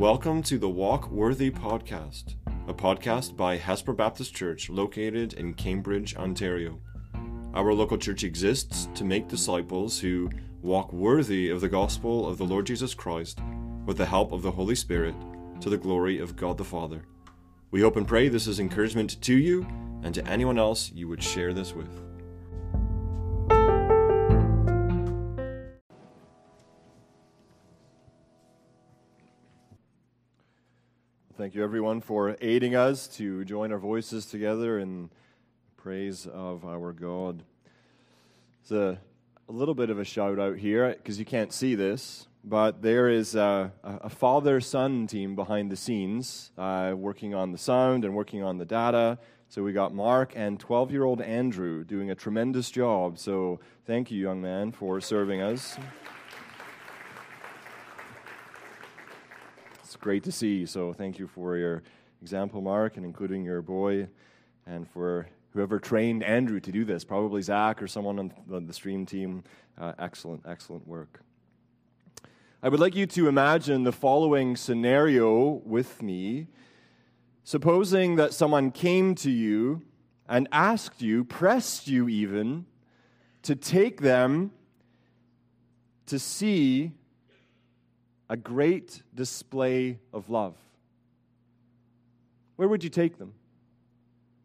Welcome to the Walk Worthy podcast, a podcast by Hespeler Baptist Church located in Cambridge, Ontario. Our local church exists to make disciples who walk worthy of the gospel of the Lord Jesus Christ with the help of the Holy Spirit to the glory of God the Father. We hope and pray this is encouragement to you and to anyone else you would share this with. Thank you, everyone, for aiding us to join our voices together in praise of our God. It's a, a little bit of a shout out here because you can't see this, but there is a, a father son team behind the scenes uh, working on the sound and working on the data. So we got Mark and 12 year old Andrew doing a tremendous job. So thank you, young man, for serving us. Great to see. So thank you for your example, Mark, and including your boy, and for whoever trained Andrew to do this, probably Zach or someone on the stream team. Uh, excellent, excellent work. I would like you to imagine the following scenario with me. Supposing that someone came to you and asked you, pressed you even, to take them to see a great display of love. Where would you take them?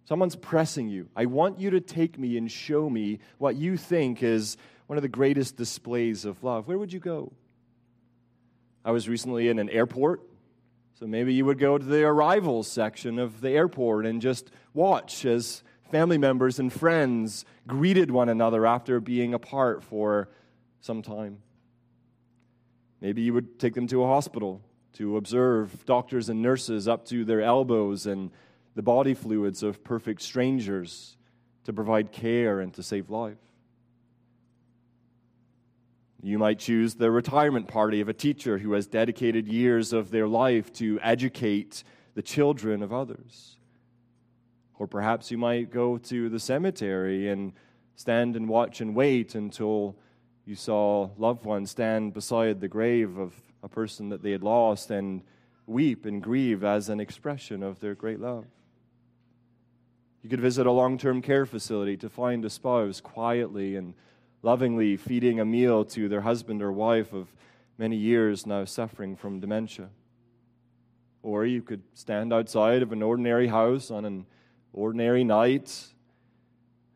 Someone's pressing you. I want you to take me and show me what you think is one of the greatest displays of love. Where would you go? I was recently in an airport, so maybe you would go to the arrivals section of the airport and just watch as family members and friends greeted one another after being apart for some time. Maybe you would take them to a hospital to observe doctors and nurses up to their elbows and the body fluids of perfect strangers to provide care and to save life. You might choose the retirement party of a teacher who has dedicated years of their life to educate the children of others. Or perhaps you might go to the cemetery and stand and watch and wait until you saw loved ones stand beside the grave of a person that they had lost and weep and grieve as an expression of their great love. You could visit a long term care facility to find a spouse quietly and lovingly feeding a meal to their husband or wife of many years now suffering from dementia. Or you could stand outside of an ordinary house on an ordinary night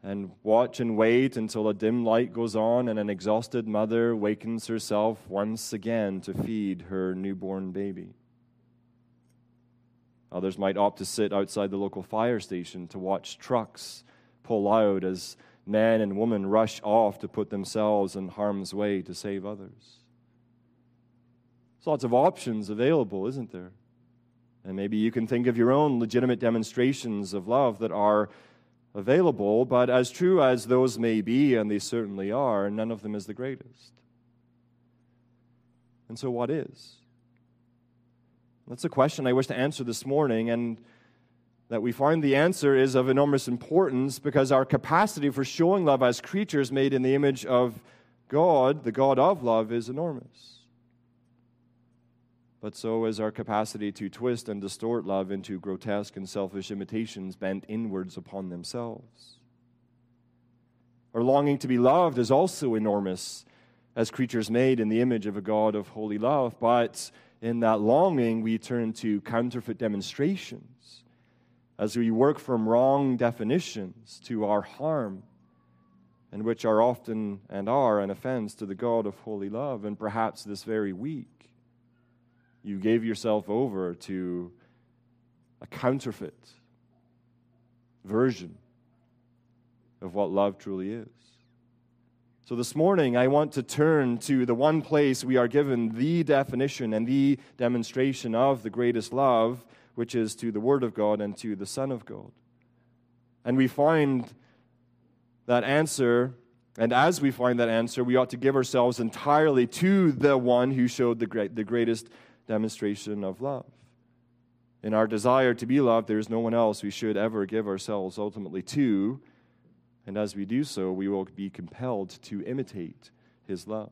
and watch and wait until a dim light goes on and an exhausted mother wakens herself once again to feed her newborn baby. Others might opt to sit outside the local fire station to watch trucks pull out as men and women rush off to put themselves in harm's way to save others. There's lots of options available, isn't there? And maybe you can think of your own legitimate demonstrations of love that are available, but as true as those may be, and they certainly are, none of them is the greatest. And so, what is? That's a question I wish to answer this morning, and that we find the answer is of enormous importance because our capacity for showing love as creatures made in the image of God, the God of love, is enormous but so is our capacity to twist and distort love into grotesque and selfish imitations bent inwards upon themselves. Our longing to be loved is also enormous as creatures made in the image of a God of holy love, but in that longing we turn to counterfeit demonstrations as we work from wrong definitions to our harm and which are often and are an offense to the God of holy love, and perhaps this very week you gave yourself over to a counterfeit version of what love truly is. So, this morning, I want to turn to the one place we are given the definition and the demonstration of the greatest love, which is to the Word of God and to the Son of God. And we find that answer, and as we find that answer, we ought to give ourselves entirely to the one who showed the, great, the greatest demonstration of love. In our desire to be loved, there is no one else we should ever give ourselves ultimately to. And as we do so, we will be compelled to imitate his love.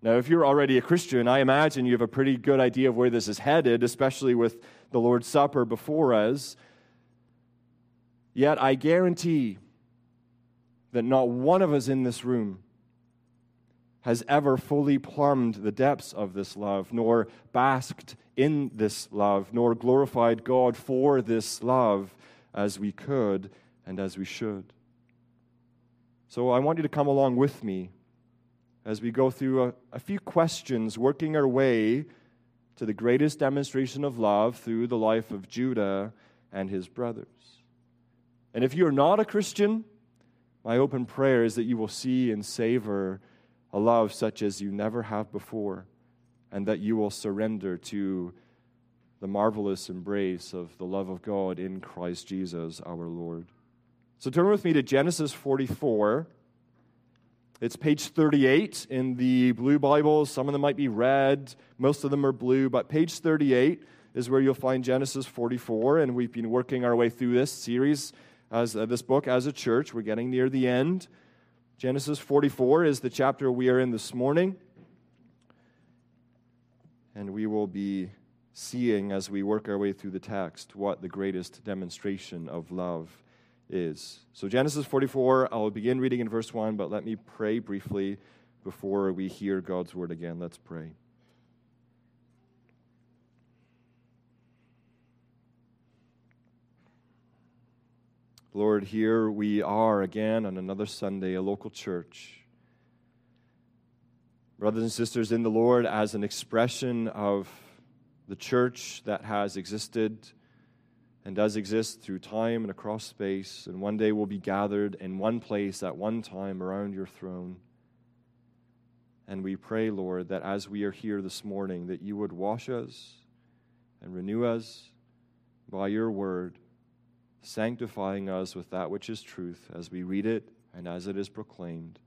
Now, if you're already a Christian, I imagine you have a pretty good idea of where this is headed, especially with the Lord's Supper before us. Yet I guarantee that not one of us in this room has ever fully plumbed the depths of this love, nor basked in this love, nor glorified God for this love as we could and as we should. So I want you to come along with me as we go through a, a, few questions, working our way to the greatest demonstration of love through the life of Judah and his brothers. And if you're not a Christian, my open prayer is that you will see and savor a love such as you never have before, and that you will surrender to the marvelous embrace of the love of God in Christ Jesus our Lord. So turn with me to Genesis 44. It's page 38 in the blue Bibles. Some of them might be red, most of them are blue, but page 38 is where you'll find Genesis 44, and we've been working our way through this series, as uh, this book as a church. We're getting near the end. Genesis 44 is the chapter we are in this morning. And we will be seeing as we work our way through the text what the greatest demonstration of love is. So, Genesis 44, I'll begin reading in verse 1, but let me pray briefly before we hear God's word again. Let's pray. Lord, here we are again on another Sunday, a local church. Brothers and sisters in the Lord, as an expression of the church that has existed and does exist through time and across space, and one day will be gathered in one place at one time around your throne. And we pray, Lord, that as we are here this morning, that you would wash us and renew us by your word sanctifying us with that which is truth as we read it and as it is proclaimed,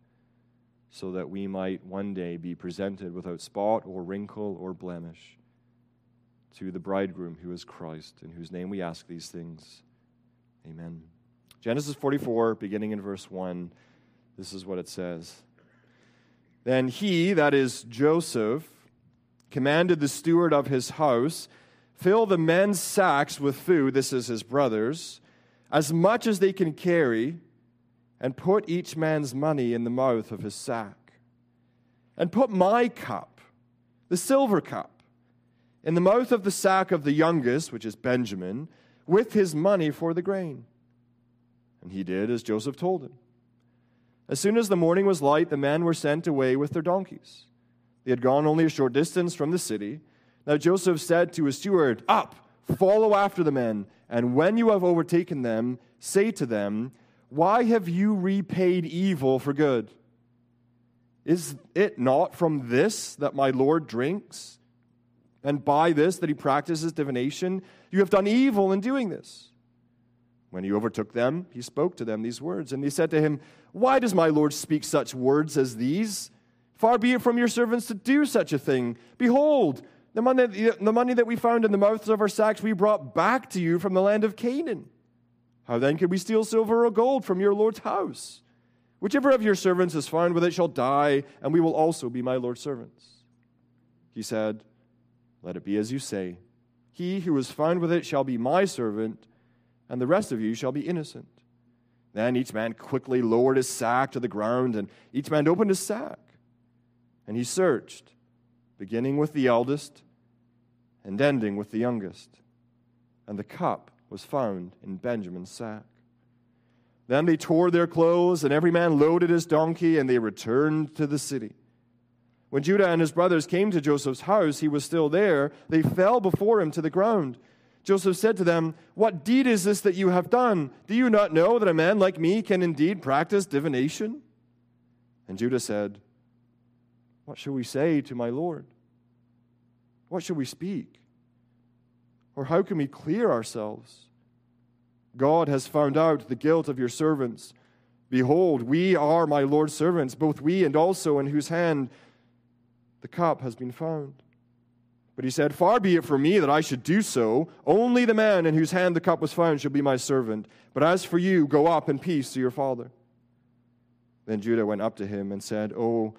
so that we might one day be presented without spot or wrinkle or blemish to the bridegroom who is Christ, in whose name we ask these things. Amen. Genesis 44, beginning in verse 1, this is what it says. Then he, that is Joseph, commanded the steward of his house, fill the men's sacks with food, this is his brothers, as much as they can carry, and put each man's money in the mouth of his sack. And put my cup, the silver cup, in the mouth of the sack of the youngest, which is Benjamin, with his money for the grain. And he did as Joseph told him. As soon as the morning was light, the men were sent away with their donkeys. They had gone only a short distance from the city. Now Joseph said to his steward, Up! Follow after the men, and when you have overtaken them, say to them, Why have you repaid evil for good? Is it not from this that my Lord drinks? And by this that he practices divination? You have done evil in doing this. When he overtook them, he spoke to them these words, and they said to him, Why does my Lord speak such words as these? Far be it from your servants to do such a thing. Behold, the money, the money that we found in the mouths of our sacks we brought back to you from the land of Canaan. How then could we steal silver or gold from your Lord's house? Whichever of your servants is found with it shall die, and we will also be my Lord's servants. He said, Let it be as you say. He who is found with it shall be my servant, and the rest of you shall be innocent. Then each man quickly lowered his sack to the ground, and each man opened his sack. And he searched beginning with the eldest and ending with the youngest. And the cup was found in Benjamin's sack. Then they tore their clothes, and every man loaded his donkey, and they returned to the city. When Judah and his brothers came to Joseph's house, he was still there. They fell before him to the ground. Joseph said to them, What deed is this that you have done? Do you not know that a man like me can indeed practice divination? And Judah said, what shall we say to my Lord? What shall we speak? Or how can we clear ourselves? God has found out the guilt of your servants. Behold, we are my Lord's servants, both we and also in whose hand the cup has been found. But he said, Far be it from me that I should do so. Only the man in whose hand the cup was found shall be my servant. But as for you, go up in peace to your father. Then Judah went up to him and said, Oh,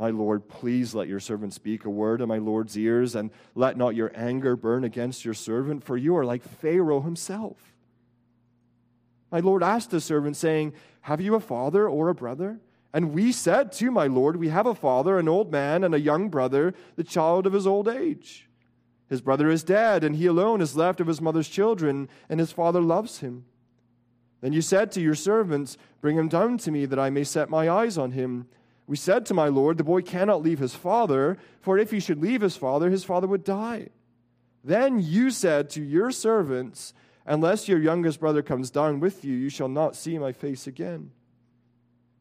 My Lord, please let your servant speak a word in my Lord's ears, and let not your anger burn against your servant, for you are like Pharaoh himself. My Lord asked the servant, saying, Have you a father or a brother? And we said to my Lord, We have a father, an old man, and a young brother, the child of his old age. His brother is dead, and he alone is left of his mother's children, and his father loves him. Then you said to your servants, Bring him down to me, that I may set my eyes on him. We said to my Lord, The boy cannot leave his father, for if he should leave his father, his father would die. Then you said to your servants, Unless your youngest brother comes down with you, you shall not see my face again.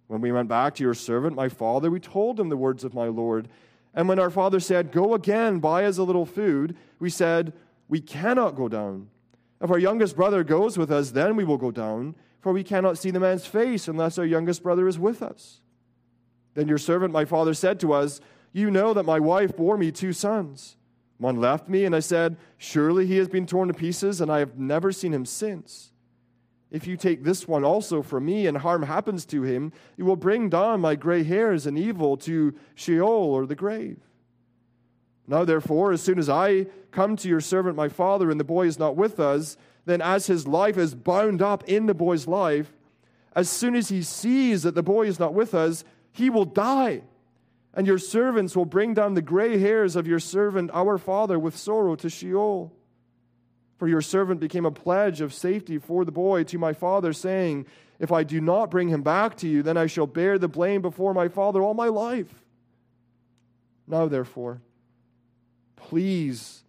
When we went back to your servant, my father, we told him the words of my Lord. And when our father said, Go again, buy us a little food, we said, We cannot go down. If our youngest brother goes with us, then we will go down, for we cannot see the man's face unless our youngest brother is with us. Then your servant, my father, said to us, You know that my wife bore me two sons. One left me, and I said, Surely he has been torn to pieces, and I have never seen him since. If you take this one also from me, and harm happens to him, you will bring down my gray hairs and evil to Sheol or the grave. Now, therefore, as soon as I come to your servant my father, and the boy is not with us, then as his life is bound up in the boy's life, as soon as he sees that the boy is not with us, he will die. And your servants will bring down the gray hairs of your servant, our father, with sorrow to Sheol. For your servant became a pledge of safety for the boy to my father, saying, If I do not bring him back to you, then I shall bear the blame before my father all my life. Now, therefore, please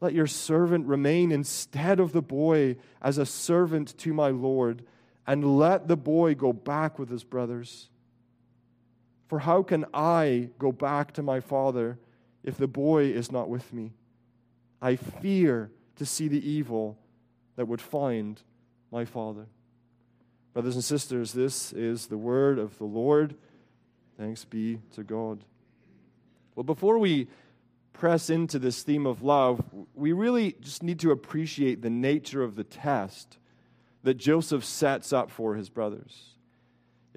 let your servant remain instead of the boy as a servant to my Lord, and let the boy go back with his brothers. For how can I go back to my father if the boy is not with me? I fear to see the evil that would find my father. Brothers and sisters, this is the word of the Lord. Thanks be to God. Well, before we press into this theme of love, we really just need to appreciate the nature of the test that Joseph sets up for his brothers.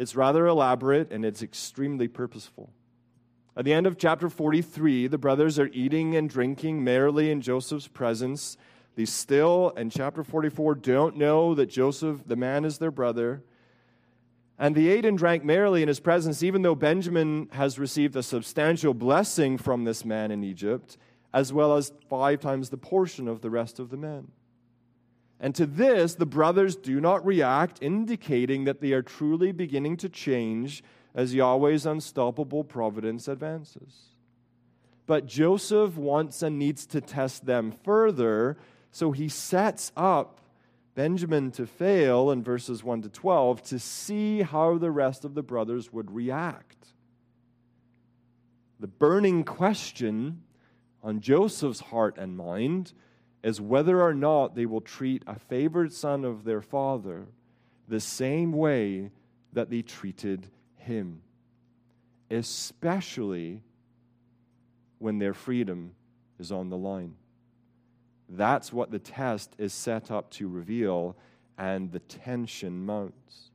It's rather elaborate and it's extremely purposeful. At the end of chapter 43, the brothers are eating and drinking merrily in Joseph's presence. They still, in chapter 44, don't know that Joseph, the man, is their brother. And they ate and drank merrily in his presence, even though Benjamin has received a substantial blessing from this man in Egypt, as well as five times the portion of the rest of the men. And to this, the brothers do not react, indicating that they are truly beginning to change as Yahweh's unstoppable providence advances. But Joseph wants and needs to test them further, so he sets up Benjamin to fail in verses 1 to 12 to see how the rest of the brothers would react. The burning question on Joseph's heart and mind is whether or not they will treat a favored son of their father the same way that they treated him, especially when their freedom is on the line. That's what the test is set up to reveal, and the tension mounts.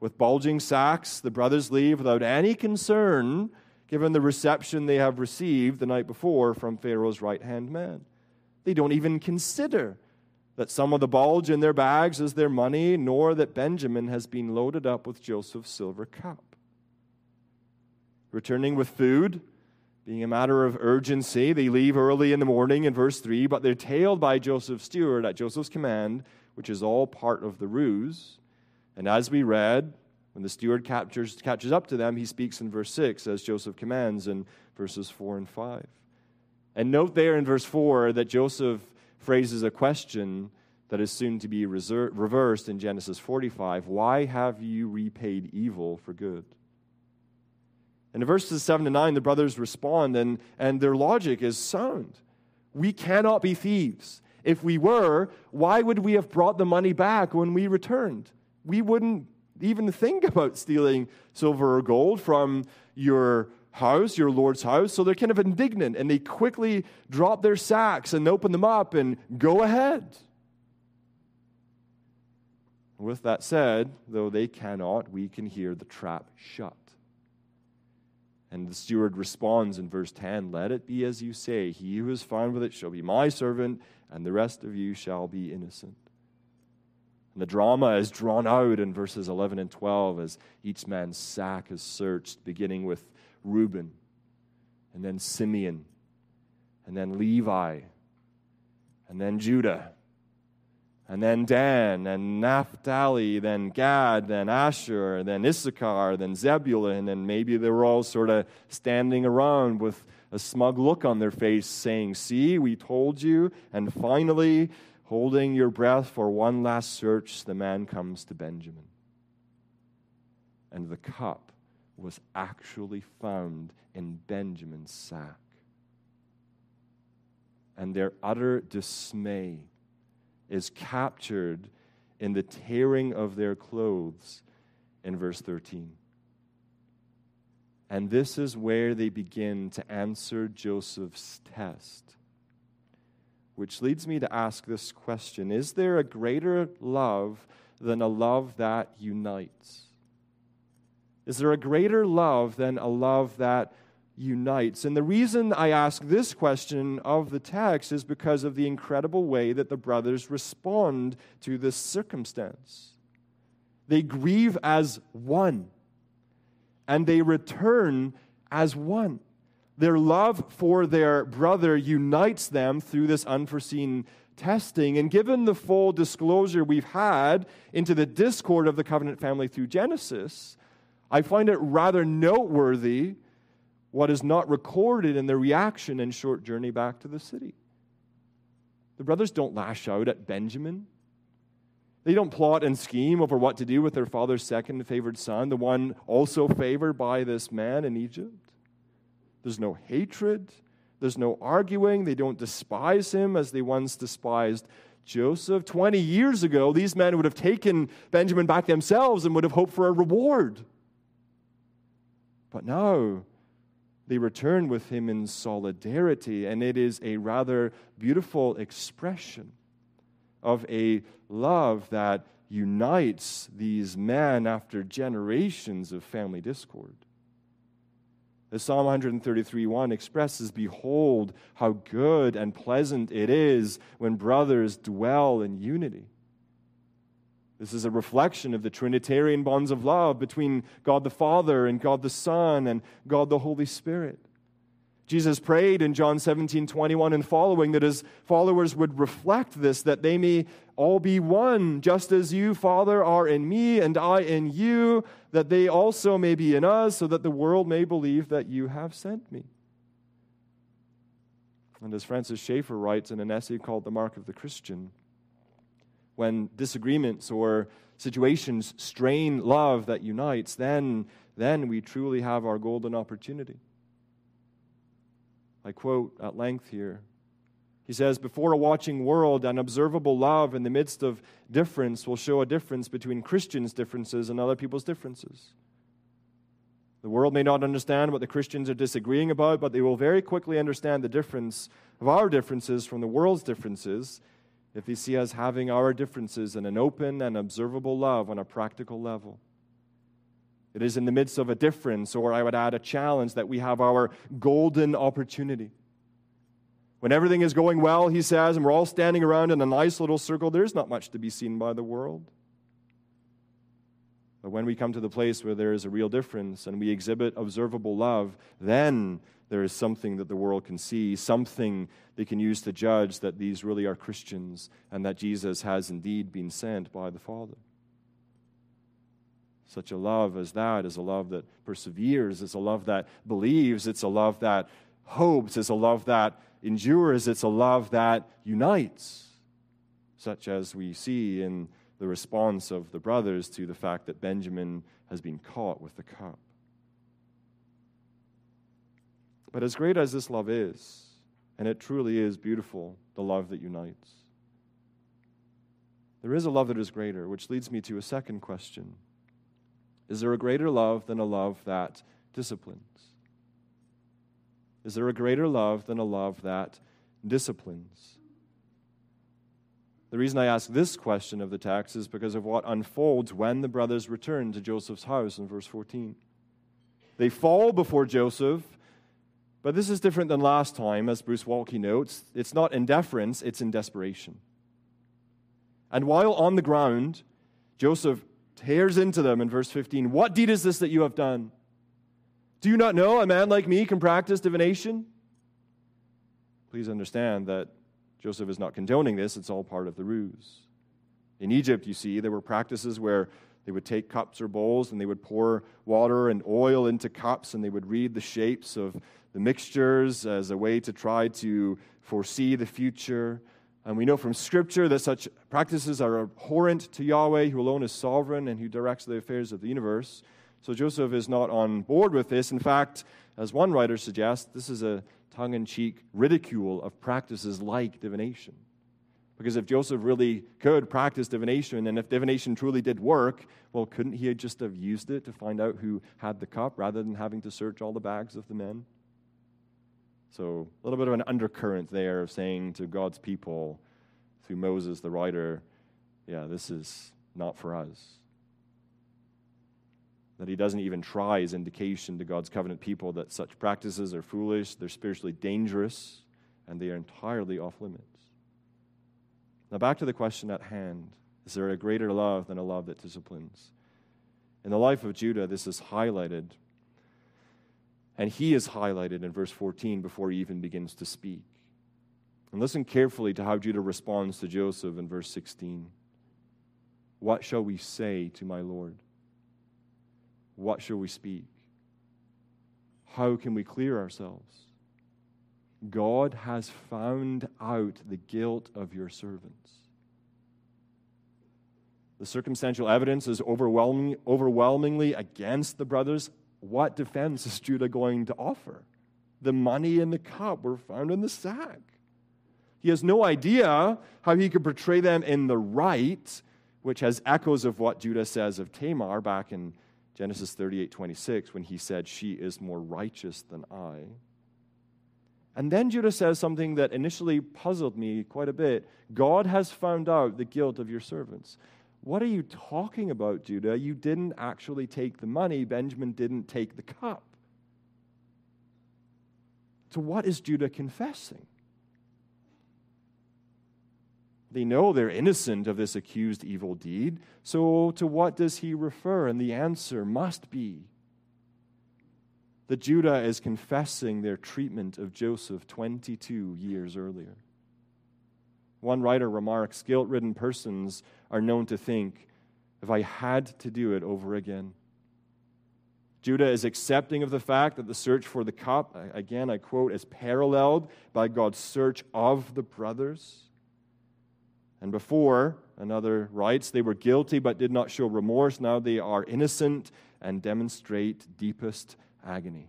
With bulging sacks, the brothers leave without any concern, given the reception they have received the night before from Pharaoh's right hand man. They don't even consider that some of the bulge in their bags is their money, nor that Benjamin has been loaded up with Joseph's silver cup. Returning with food, being a matter of urgency, they leave early in the morning in verse 3, but they're tailed by Joseph's steward at Joseph's command, which is all part of the ruse. And as we read, when the steward captures, catches up to them, he speaks in verse 6 as Joseph commands in verses 4 and 5. And note there in verse 4 that Joseph phrases a question that is soon to be reversed in Genesis 45 Why have you repaid evil for good? And in verses 7 to 9, the brothers respond, and, and their logic is sound. We cannot be thieves. If we were, why would we have brought the money back when we returned? We wouldn't even think about stealing silver or gold from your house, your Lord's house. So they're kind of indignant and they quickly drop their sacks and open them up and go ahead. With that said, though they cannot, we can hear the trap shut. And the steward responds in verse 10 Let it be as you say. He who is found with it shall be my servant, and the rest of you shall be innocent. And the drama is drawn out in verses 11 and 12 as each man's sack is searched, beginning with Reuben, and then Simeon, and then Levi, and then Judah and then Dan, and Naphtali, then Gad, then Asher, then Issachar, then Zebulun, and maybe they were all sort of standing around with a smug look on their face, saying, See, we told you. And finally, holding your breath for one last search, the man comes to Benjamin. And the cup was actually found in Benjamin's sack. And their utter dismay is captured in the tearing of their clothes in verse 13. And this is where they begin to answer Joseph's test. Which leads me to ask this question Is there a greater love than a love that unites? Is there a greater love than a love that unites. And the reason I ask this question of the text is because of the incredible way that the brothers respond to this circumstance. They grieve as one, and they return as one. Their love for their brother unites them through this unforeseen testing. And given the full disclosure we've had into the discord of the covenant family through Genesis, I find it rather noteworthy what is not recorded in the reaction and short journey back to the city. The brothers don't lash out at Benjamin. They don't plot and scheme over what to do with their father's second favored son, the one also favored by this man in Egypt. There's no hatred. There's no arguing. They don't despise him as they once despised Joseph. 20 years ago, these men would have taken Benjamin back themselves and would have hoped for a reward. But now, they return with him in solidarity, and it is a rather beautiful expression of a love that unites these men after generations of family discord. As Psalm 133 1 expresses, Behold, how good and pleasant it is when brothers dwell in unity. This is a reflection of the Trinitarian bonds of love between God the Father and God the Son and God the Holy Spirit. Jesus prayed in John 17, 21 and following that his followers would reflect this, that they may all be one, just as you, Father, are in me and I in you, that they also may be in us, so that the world may believe that you have sent me. And as Francis Schaeffer writes in an essay called The Mark of the Christian, when disagreements or situations strain love that unites, then, then we truly have our golden opportunity. I quote at length here. He says, Before a watching world, an observable love in the midst of difference will show a difference between Christians' differences and other people's differences. The world may not understand what the Christians are disagreeing about, but they will very quickly understand the difference of our differences from the world's differences if they see us having our differences in an open and observable love on a practical level. It is in the midst of a difference, or I would add a challenge, that we have our golden opportunity. When everything is going well, he says, and we're all standing around in a nice little circle, there's not much to be seen by the world. But when we come to the place where there is a real difference and we exhibit observable love, then there is something that the world can see, something they can use to judge that these really are Christians and that Jesus has indeed been sent by the Father. Such a love as that is a love that perseveres, it's a love that believes, it's a love that hopes, it's a love that endures, it's a love that unites, such as we see in the response of the brothers to the fact that Benjamin has been caught with the cup. But as great as this love is, and it truly is beautiful, the love that unites, there is a love that is greater, which leads me to a second question Is there a greater love than a love that disciplines? Is there a greater love than a love that disciplines? The reason I ask this question of the text is because of what unfolds when the brothers return to Joseph's house in verse 14. They fall before Joseph, but this is different than last time, as Bruce Waltke notes. It's not in deference, it's in desperation. And while on the ground, Joseph tears into them in verse 15 What deed is this that you have done? Do you not know a man like me can practice divination? Please understand that Joseph is not condoning this, it's all part of the ruse. In Egypt, you see, there were practices where they would take cups or bowls and they would pour water and oil into cups and they would read the shapes of the mixtures as a way to try to foresee the future. And we know from Scripture that such practices are abhorrent to Yahweh, who alone is sovereign and who directs the affairs of the universe. So Joseph is not on board with this. In fact, as one writer suggests, this is a tongue in cheek ridicule of practices like divination. Because if Joseph really could practice divination, and if divination truly did work, well, couldn't he just have used it to find out who had the cup rather than having to search all the bags of the men? So, a little bit of an undercurrent there of saying to God's people through Moses, the writer, yeah, this is not for us. That he doesn't even try is indication to God's covenant people that such practices are foolish, they're spiritually dangerous, and they are entirely off limits. Now, back to the question at hand Is there a greater love than a love that disciplines? In the life of Judah, this is highlighted and he is highlighted in verse 14 before he even begins to speak. And listen carefully to how Judah responds to Joseph in verse 16. What shall we say to my Lord? What shall we speak? How can we clear ourselves? God has found out the guilt of your servants. The circumstantial evidence is overwhelming, overwhelmingly against the brothers what defense is Judah going to offer? The money and the cup were found in the sack. He has no idea how he could portray them in the right, which has echoes of what Judah says of Tamar back in Genesis 38 26, when he said, She is more righteous than I. And then Judah says something that initially puzzled me quite a bit God has found out the guilt of your servants. What are you talking about, Judah? You didn't actually take the money, Benjamin didn't take the cup. So, what is Judah confessing? They know they're innocent of this accused evil deed. So, to what does he refer? And the answer must be that Judah is confessing their treatment of Joseph 22 years earlier. One writer remarks guilt ridden persons are known to think, if I had to do it over again. Judah is accepting of the fact that the search for the cup, again, I quote, is paralleled by God's search of the brothers. And before, another writes, they were guilty but did not show remorse. Now they are innocent and demonstrate deepest agony.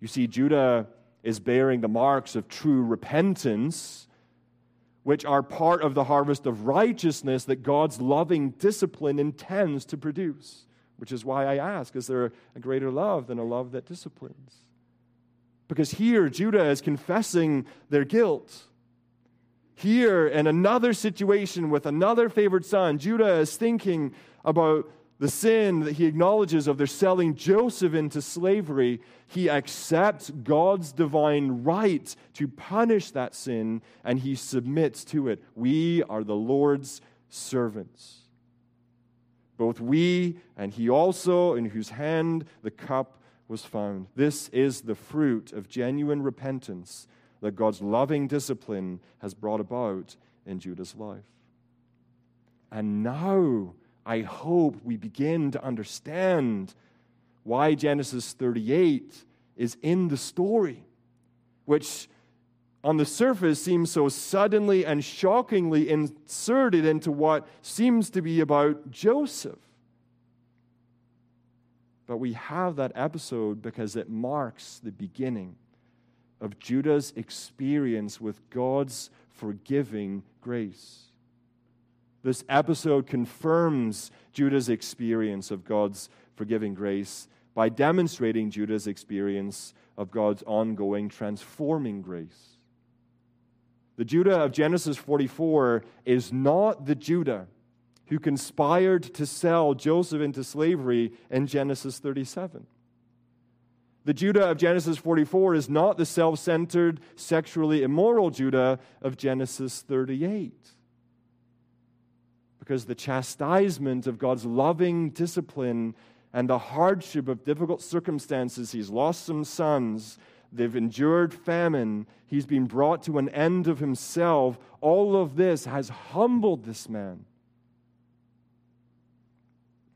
You see, Judah is bearing the marks of true repentance which are part of the harvest of righteousness that God's loving discipline intends to produce. Which is why I ask is there a greater love than a love that disciplines? Because here, Judah is confessing their guilt. Here, in another situation with another favored son, Judah is thinking about the sin that he acknowledges of their selling Joseph into slavery, he accepts God's divine right to punish that sin and he submits to it. We are the Lord's servants. Both we and he also, in whose hand the cup was found. This is the fruit of genuine repentance that God's loving discipline has brought about in Judah's life. And now, I hope we begin to understand why Genesis 38 is in the story, which on the surface seems so suddenly and shockingly inserted into what seems to be about Joseph. But we have that episode because it marks the beginning of Judah's experience with God's forgiving grace. This episode confirms Judah's experience of God's forgiving grace by demonstrating Judah's experience of God's ongoing transforming grace. The Judah of Genesis 44 is not the Judah who conspired to sell Joseph into slavery in Genesis 37. The Judah of Genesis 44 is not the self centered, sexually immoral Judah of Genesis 38. Because the chastisement of God's loving discipline and the hardship of difficult circumstances, he's lost some sons, they've endured famine, he's been brought to an end of himself. All of this has humbled this man.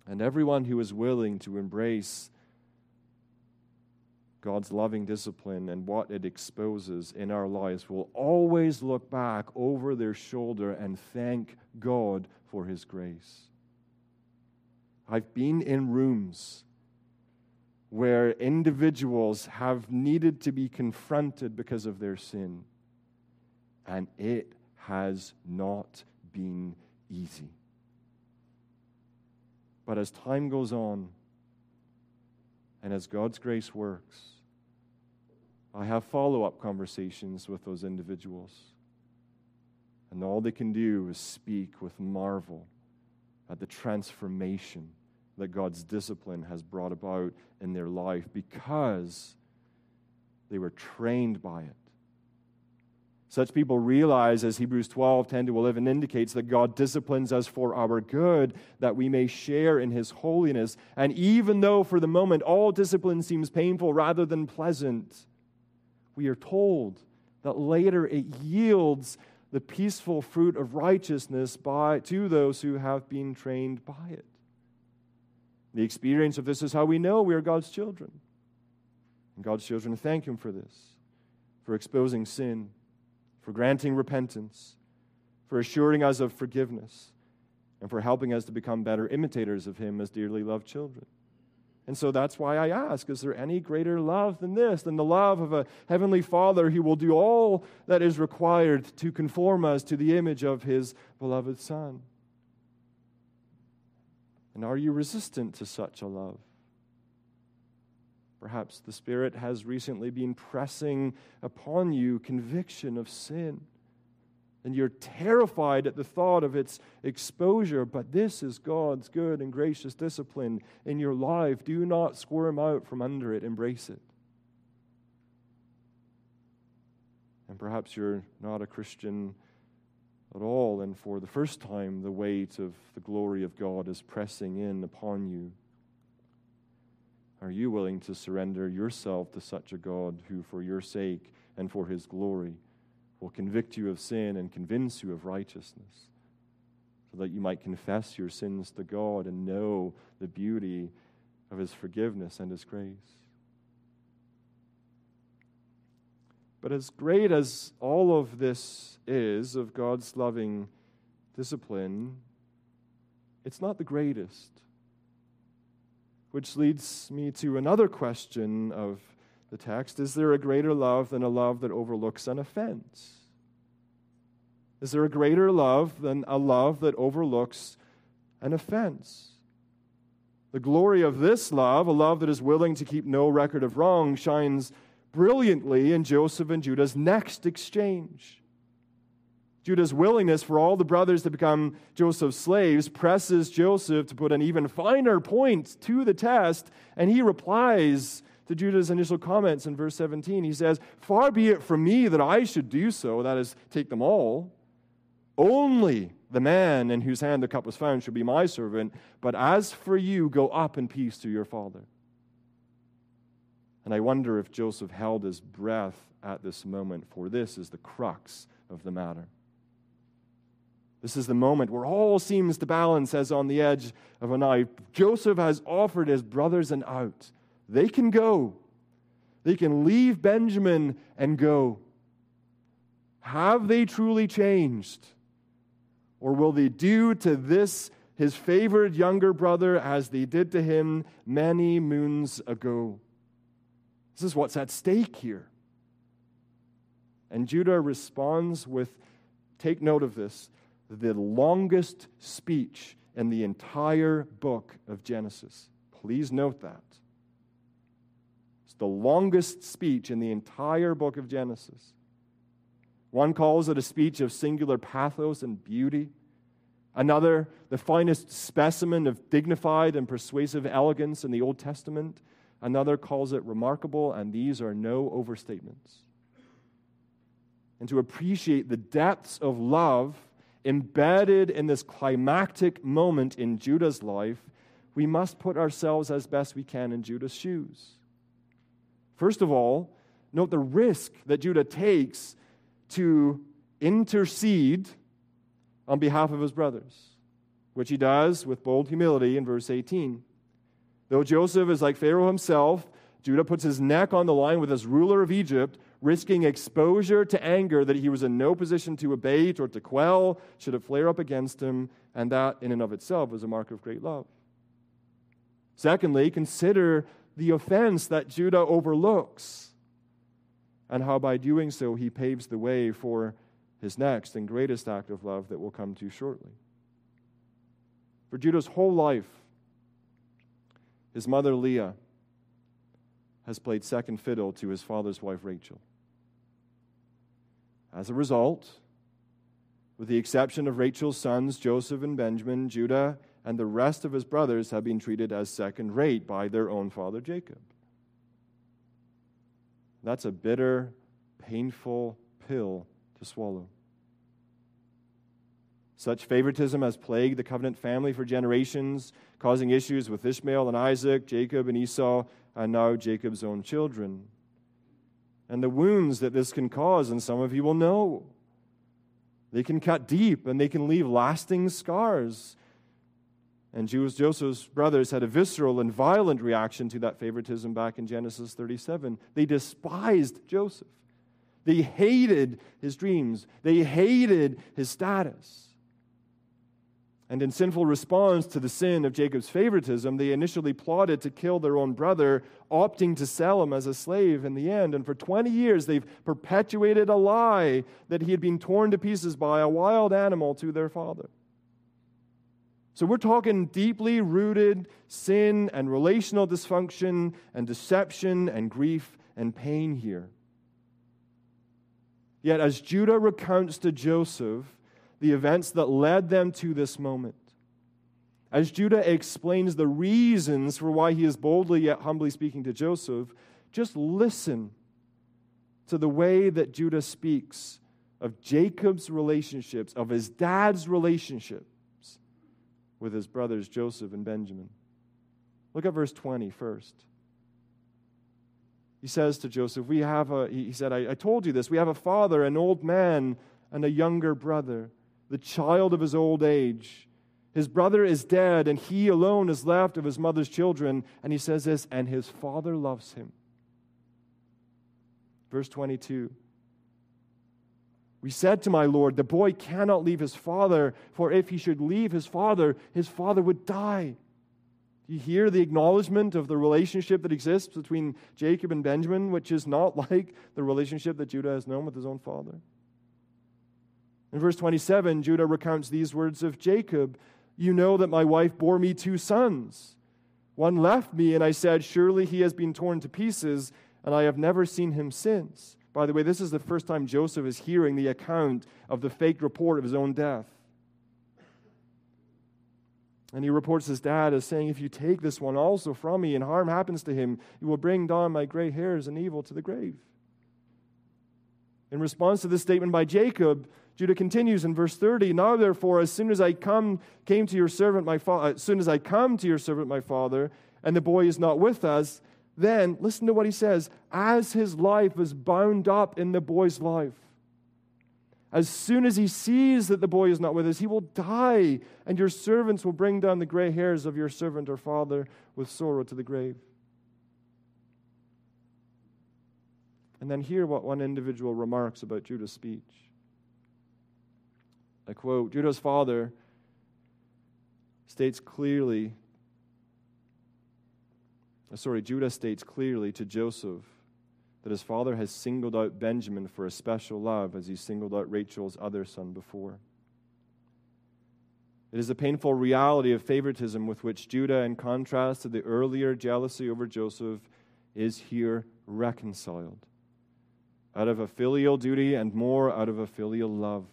And everyone who is willing to embrace God's loving discipline and what it exposes in our lives will always look back over their shoulder and thank God for His grace. I've been in rooms where individuals have needed to be confronted because of their sin, and it has not been easy. But as time goes on, and as God's grace works, I have follow up conversations with those individuals. And all they can do is speak with marvel at the transformation that God's discipline has brought about in their life because they were trained by it. Such people realize, as Hebrews 12, 10 to 11 indicates, that God disciplines us for our good, that we may share in his holiness. And even though for the moment all discipline seems painful rather than pleasant, we are told that later it yields the peaceful fruit of righteousness by, to those who have been trained by it. The experience of this is how we know we are God's children. And God's children thank Him for this, for exposing sin for granting repentance, for assuring us of forgiveness, and for helping us to become better imitators of Him as dearly loved children. And so that's why I ask is there any greater love than this, than the love of a heavenly Father who will do all that is required to conform us to the image of His beloved Son? And are you resistant to such a love? Perhaps the Spirit has recently been pressing upon you conviction of sin. And you're terrified at the thought of its exposure, but this is God's good and gracious discipline in your life. Do not squirm out from under it, embrace it. And perhaps you're not a Christian at all, and for the first time, the weight of the glory of God is pressing in upon you. Are you willing to surrender yourself to such a God who, for your sake and for his glory, will convict you of sin and convince you of righteousness, so that you might confess your sins to God and know the beauty of his forgiveness and his grace? But as great as all of this is of God's loving discipline, it's not the greatest. Which leads me to another question of the text Is there a greater love than a love that overlooks an offense? Is there a greater love than a love that overlooks an offense? The glory of this love, a love that is willing to keep no record of wrong, shines brilliantly in Joseph and Judah's next exchange. Judah's willingness for all the brothers to become Joseph's slaves presses Joseph to put an even finer point to the test, and he replies to Judah's initial comments in verse 17. He says, Far be it from me that I should do so, that is, take them all. Only the man in whose hand the cup was found should be my servant, but as for you, go up in peace to your father. And I wonder if Joseph held his breath at this moment, for this is the crux of the matter. This is the moment where all seems to balance as on the edge of a knife. Joseph has offered his brothers an out. They can go, they can leave Benjamin and go. Have they truly changed? Or will they do to this, his favored younger brother, as they did to him many moons ago? This is what's at stake here. And Judah responds with take note of this the longest speech in the entire book of Genesis. Please note that. The longest speech in the entire book of Genesis. One calls it a speech of singular pathos and beauty. Another, the finest specimen of dignified and persuasive elegance in the Old Testament. Another calls it remarkable, and these are no overstatements. And to appreciate the depths of love embedded in this climactic moment in Judah's life, we must put ourselves as best we can in Judah's shoes. First of all, note the risk that Judah takes to intercede on behalf of his brothers, which he does with bold humility in verse 18. Though Joseph is like Pharaoh himself, Judah puts his neck on the line with this ruler of Egypt, risking exposure to anger that he was in no position to abate or to quell should it flare up against him, and that in and of itself is a mark of great love. Secondly, consider the offense that Judah overlooks and how by doing so he paves the way for his next and greatest act of love that we'll come to shortly. For Judah's whole life, his mother Leah has played second fiddle to his father's wife Rachel. As a result, with the exception of Rachel's sons, Joseph and Benjamin, Judah and the rest of his brothers have been treated as second rate by their own father Jacob. That's a bitter, painful pill to swallow. Such favoritism has plagued the covenant family for generations, causing issues with Ishmael and Isaac, Jacob and Esau, and now Jacob's own children. And the wounds that this can cause, and some of you will know. They can cut deep and they can leave lasting scars. And Joseph's brothers had a visceral and violent reaction to that favoritism back in Genesis 37. They despised Joseph. They hated his dreams. They hated his status. And in sinful response to the sin of Jacob's favoritism, they initially plotted to kill their own brother, opting to sell him as a slave in the end. And for 20 years, they've perpetuated a lie that he had been torn to pieces by a wild animal to their father. So we're talking deeply rooted sin and relational dysfunction and deception and grief and pain here. Yet, as Judah recounts to Joseph the events that led them to this moment, as Judah explains the reasons for why he is boldly yet humbly speaking to Joseph, just listen to the way that Judah speaks of Jacob's relationships, of his dad's relationship with his brothers Joseph and Benjamin. Look at verse 20 first. He says to Joseph, We have a, he said, I, I told you this, we have a father, an old man, and a younger brother, the child of his old age. His brother is dead, and he alone is left of his mother's children. And he says this, and his father loves him. Verse 22. We said to my Lord, The boy cannot leave his father, for if he should leave his father, his father would die. Do you hear the acknowledgement of the relationship that exists between Jacob and Benjamin, which is not like the relationship that Judah has known with his own father? In verse 27, Judah recounts these words of Jacob You know that my wife bore me two sons. One left me, and I said, Surely he has been torn to pieces, and I have never seen him since. By the way, this is the first time Joseph is hearing the account of the fake report of his own death. And he reports his dad as saying, If you take this one also from me and harm happens to him, you will bring down my gray hairs and evil to the grave. In response to this statement by Jacob, Judah continues in verse 30, Now therefore, as soon as I come, came to your servant my father, as soon as I come to your servant my father, and the boy is not with us, then, listen to what he says as his life is bound up in the boy's life, as soon as he sees that the boy is not with us, he will die, and your servants will bring down the gray hairs of your servant or father with sorrow to the grave. And then hear what one individual remarks about Judah's speech. I quote Judah's father states clearly sorry, Judah states clearly to Joseph that his father has singled out Benjamin for a special love as he singled out Rachel's other son before. It is a painful reality of favoritism with which Judah, in contrast to the earlier jealousy over Joseph, is here reconciled. Out of a filial duty and more out of a filial love.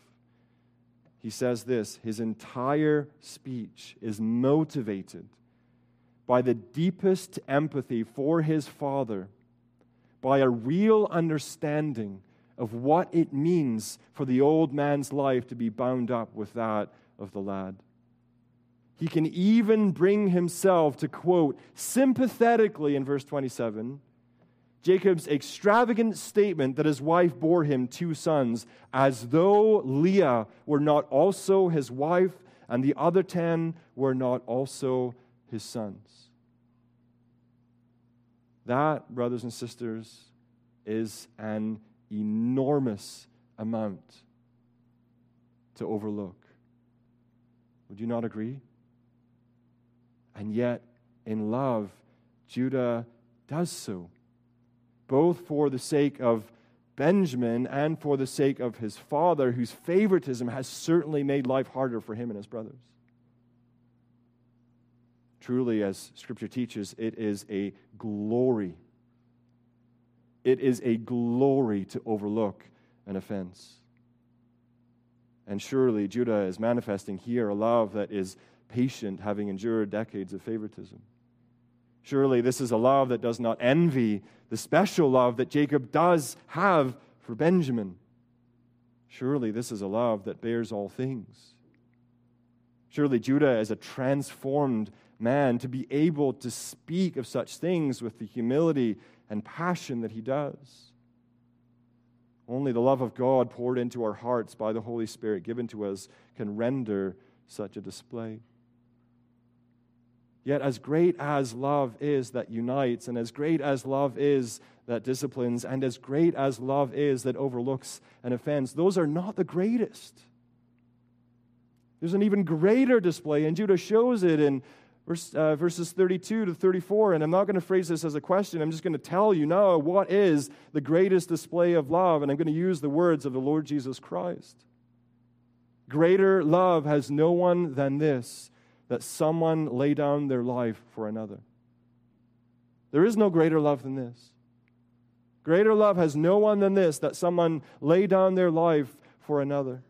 he says this his entire speech is motivated by the deepest empathy for his father, by a real understanding of what it means for the old man's life to be bound up with that of the lad. He can even bring himself to quote sympathetically in verse 27 Jacob's extravagant statement that his wife bore him two sons, as though Leah were not also his wife and the other ten were not also his sons. That, brothers and sisters, is an enormous amount to overlook. Would you not agree? And yet, in love, Judah does so, both for the sake of Benjamin and for the sake of his father, whose favoritism has certainly made life harder for him and his brothers. Truly, as Scripture teaches, it is a glory. It is a glory to overlook an offense. And surely Judah is manifesting here a love that is patient, having endured decades of favoritism. Surely this is a love that does not envy the special love that Jacob does have for Benjamin. Surely this is a love that bears all things. Surely Judah is a transformed man to be able to speak of such things with the humility and passion that he does. Only the love of God poured into our hearts by the Holy Spirit given to us can render such a display. Yet, as great as love is that unites, and as great as love is that disciplines, and as great as love is that overlooks an offense, those are not the greatest. There's an even greater display, and Judah shows it in verse, uh, verses 32 to 34. And I'm not going to phrase this as a question. I'm just going to tell you now what is the greatest display of love. And I'm going to use the words of the Lord Jesus Christ. Greater love has no one than this, that someone lay down their life for another. There is no greater love than this. Greater love has no one than this, that someone lay down their life for another.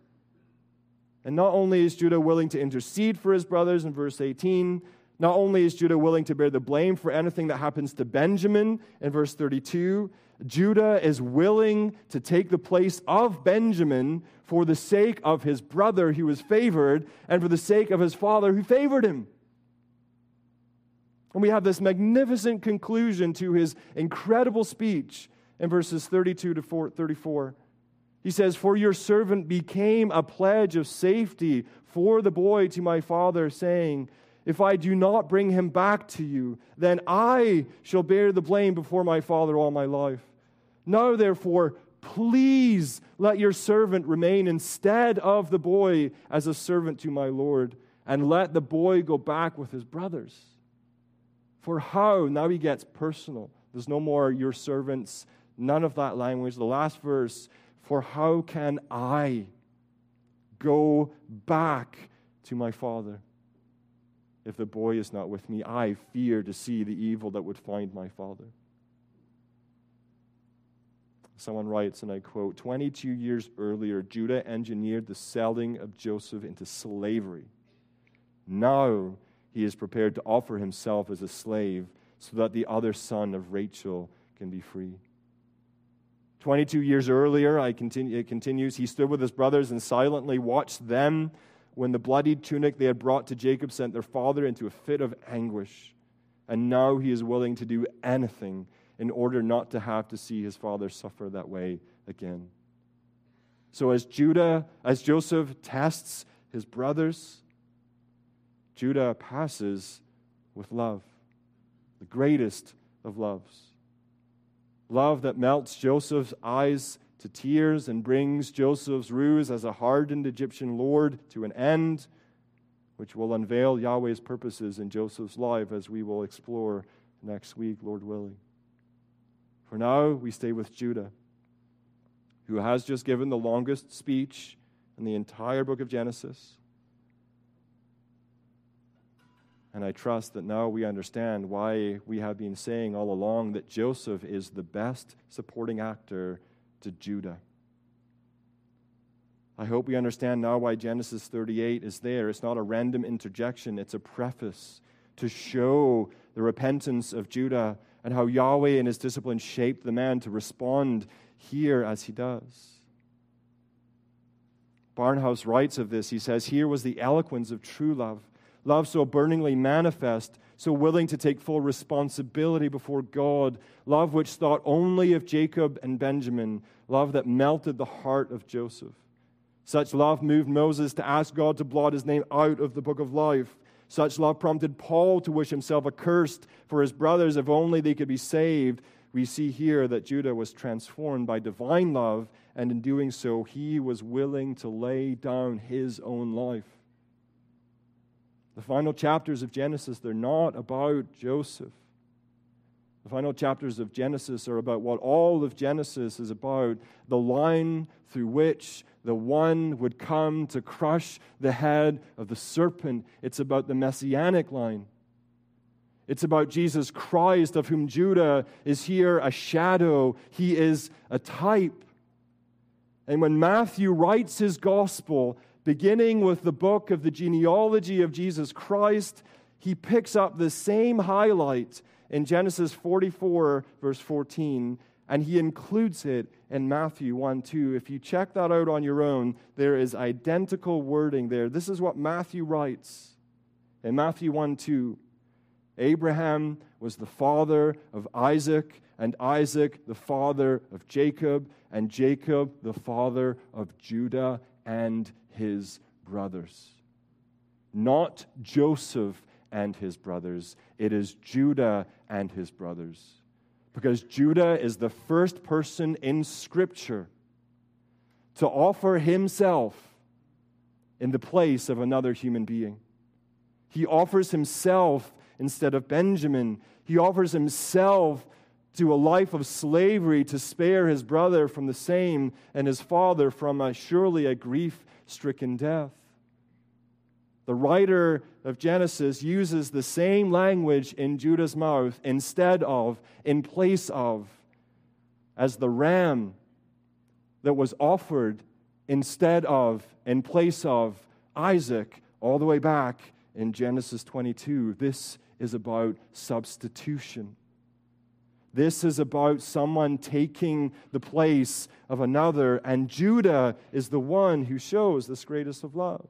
And not only is Judah willing to intercede for his brothers in verse 18, not only is Judah willing to bear the blame for anything that happens to Benjamin in verse 32, Judah is willing to take the place of Benjamin for the sake of his brother who was favored and for the sake of his father who favored him. And we have this magnificent conclusion to his incredible speech in verses 32 to 34. He says, For your servant became a pledge of safety for the boy to my father, saying, if I do not bring him back to you, then I shall bear the blame before my father all my life. Now, therefore, please let your servant remain instead of the boy as a servant to my Lord, and let the boy go back with his brothers. For how? Now he gets personal. There's no more your servants, none of that language. The last verse, for how can I go back to my father? If the boy is not with me. I fear to see the evil that would find my father. Someone writes, and I quote 22 years earlier, Judah engineered the selling of Joseph into slavery. Now he is prepared to offer himself as a slave so that the other son of Rachel can be free. 22 years earlier, I continue, it continues, he stood with his brothers and silently watched them when the bloodied tunic they had brought to Jacob sent their father into a fit of anguish. And now he is willing to do anything in order not to have to see his father suffer that way again. So as Judah, as Joseph tests his brothers, Judah passes with love, the greatest of loves. Love that melts Joseph's eyes to tears and brings Joseph's ruse as a hardened Egyptian lord to an end, which will unveil Yahweh's purposes in Joseph's life as we will explore next week, Lord willing. For now, we stay with Judah, who has just given the longest speech in the entire book of Genesis. And I trust that now we understand why we have been saying all along that Joseph is the best supporting actor to Judah. I hope we understand now why Genesis 38 is there. It's not a random interjection, it's a preface to show the repentance of Judah and how Yahweh in his discipline shaped the man to respond here as he does. Barnhouse writes of this. He says, Here was the eloquence of true love, love so burningly manifest, so willing to take full responsibility before God, love which thought only of Jacob and Benjamin, love that melted the heart of Joseph. Such love moved Moses to ask God to blot his name out of the book of life. Such love prompted Paul to wish himself accursed for his brothers if only they could be saved. We see here that Judah was transformed by divine love, and in doing so, he was willing to lay down his own life. The final chapters of Genesis, they're not about Joseph. The final chapters of Genesis are about what all of Genesis is about the line through which the one would come to crush the head of the serpent. It's about the messianic line. It's about Jesus Christ, of whom Judah is here a shadow. He is a type. And when Matthew writes his gospel, beginning with the book of the genealogy of Jesus Christ, he picks up the same highlight in Genesis 44, verse 14, and he includes it in Matthew 1 2. If you check that out on your own, there is identical wording there. This is what Matthew writes in Matthew 1 2. Abraham was the father of Isaac, and Isaac the father of Jacob, and Jacob the father of Judah and his brothers. Not Joseph and his brothers. It is Judah and his brothers. Because Judah is the first person in Scripture to offer himself in the place of another human being. He offers himself instead of Benjamin. He offers himself to a life of slavery to spare his brother from the same and his father from a, surely a grief stricken death. The writer of Genesis uses the same language in Judah's mouth instead of, in place of, as the ram that was offered instead of, in place of Isaac, all the way back in Genesis 22. This is about substitution. This is about someone taking the place of another, and Judah is the one who shows this greatest of love.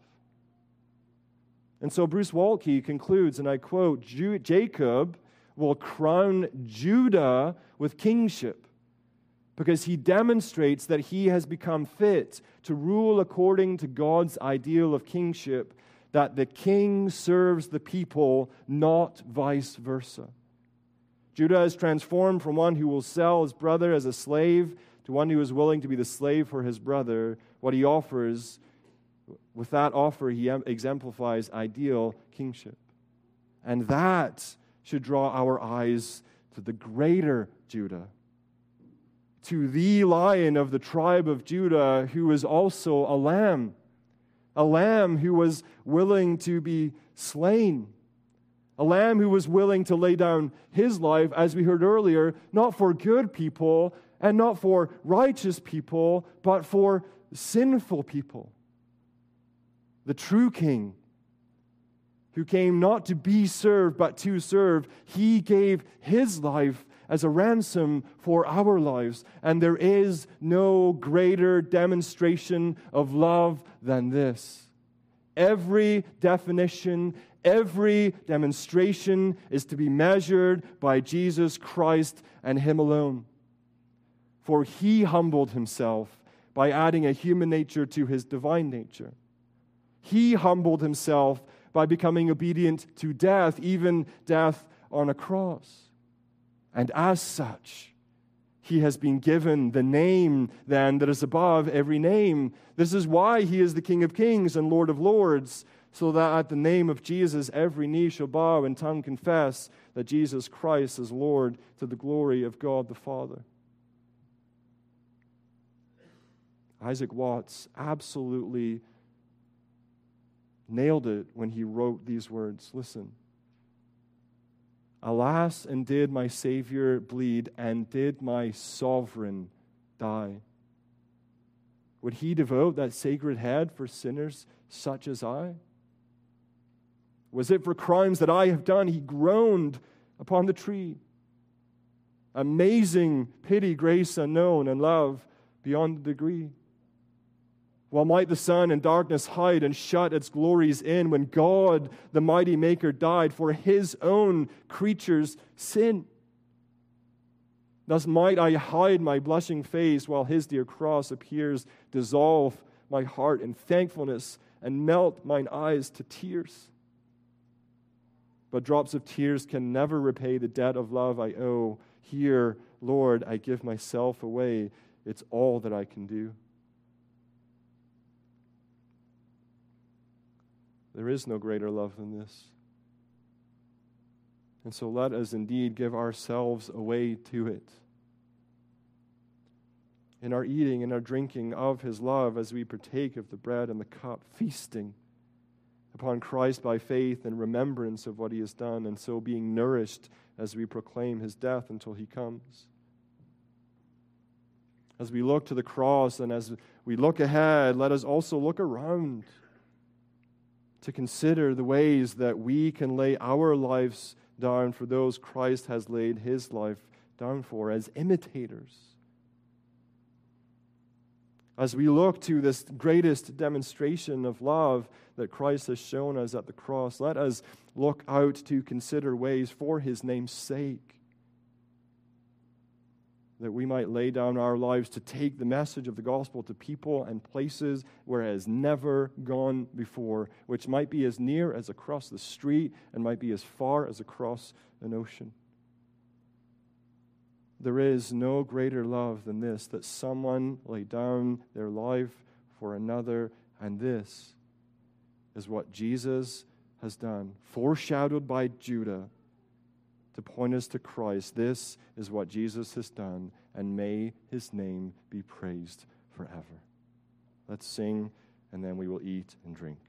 And so Bruce Waltke concludes, and I quote Jacob will crown Judah with kingship because he demonstrates that he has become fit to rule according to God's ideal of kingship, that the king serves the people, not vice versa. Judah is transformed from one who will sell his brother as a slave to one who is willing to be the slave for his brother. What he offers with that offer, he exemplifies ideal kingship. And that should draw our eyes to the greater Judah, to the lion of the tribe of Judah, who is also a lamb, a lamb who was willing to be slain, a lamb who was willing to lay down his life, as we heard earlier, not for good people and not for righteous people, but for sinful people the true king, who came not to be served, but to serve, he gave his life as a ransom for our lives. And there is no greater demonstration of love than this. Every definition, every demonstration is to be measured by Jesus Christ and Him alone. For He humbled Himself by adding a human nature to His divine nature. He humbled himself by becoming obedient to death, even death on a cross. And as such, he has been given the name then that is above every name. This is why he is the King of kings and Lord of lords, so that at the name of Jesus every knee shall bow and tongue confess that Jesus Christ is Lord to the glory of God the Father. Isaac Watts absolutely nailed it when he wrote these words. Listen. Alas, and did my Savior bleed, and did my sovereign die? would he devote that sacred head for sinners such as I? Was it for crimes that I have done? He groaned upon the tree. Amazing pity, grace unknown, and love beyond degree. While might the sun and darkness hide and shut its glories in, when God, the mighty Maker, died for his own creatures' sin. Thus might I hide my blushing face while his dear cross appears, dissolve my heart in thankfulness, and melt mine eyes to tears. But drops of tears can never repay the debt of love I owe. Here, Lord, I give myself away. It's all that I can do. There is no greater love than this. And so let us indeed give ourselves away to it. In our eating and our drinking of his love as we partake of the bread and the cup, feasting upon Christ by faith and remembrance of what he has done, and so being nourished as we proclaim his death until he comes. As we look to the cross and as we look ahead, let us also look around to consider the ways that we can lay our lives down for those Christ has laid his life down for as imitators. As we look to this greatest demonstration of love that Christ has shown us at the cross, let us look out to consider ways for his name's sake that we might lay down our lives to take the message of the gospel to people and places where it has never gone before, which might be as near as across the street and might be as far as across an ocean. There is no greater love than this that someone lay down their life for another, and this is what Jesus has done, foreshadowed by Judah to point us to Christ. This is what Jesus has done, and may his name be praised forever. Let's sing, and then we will eat and drink.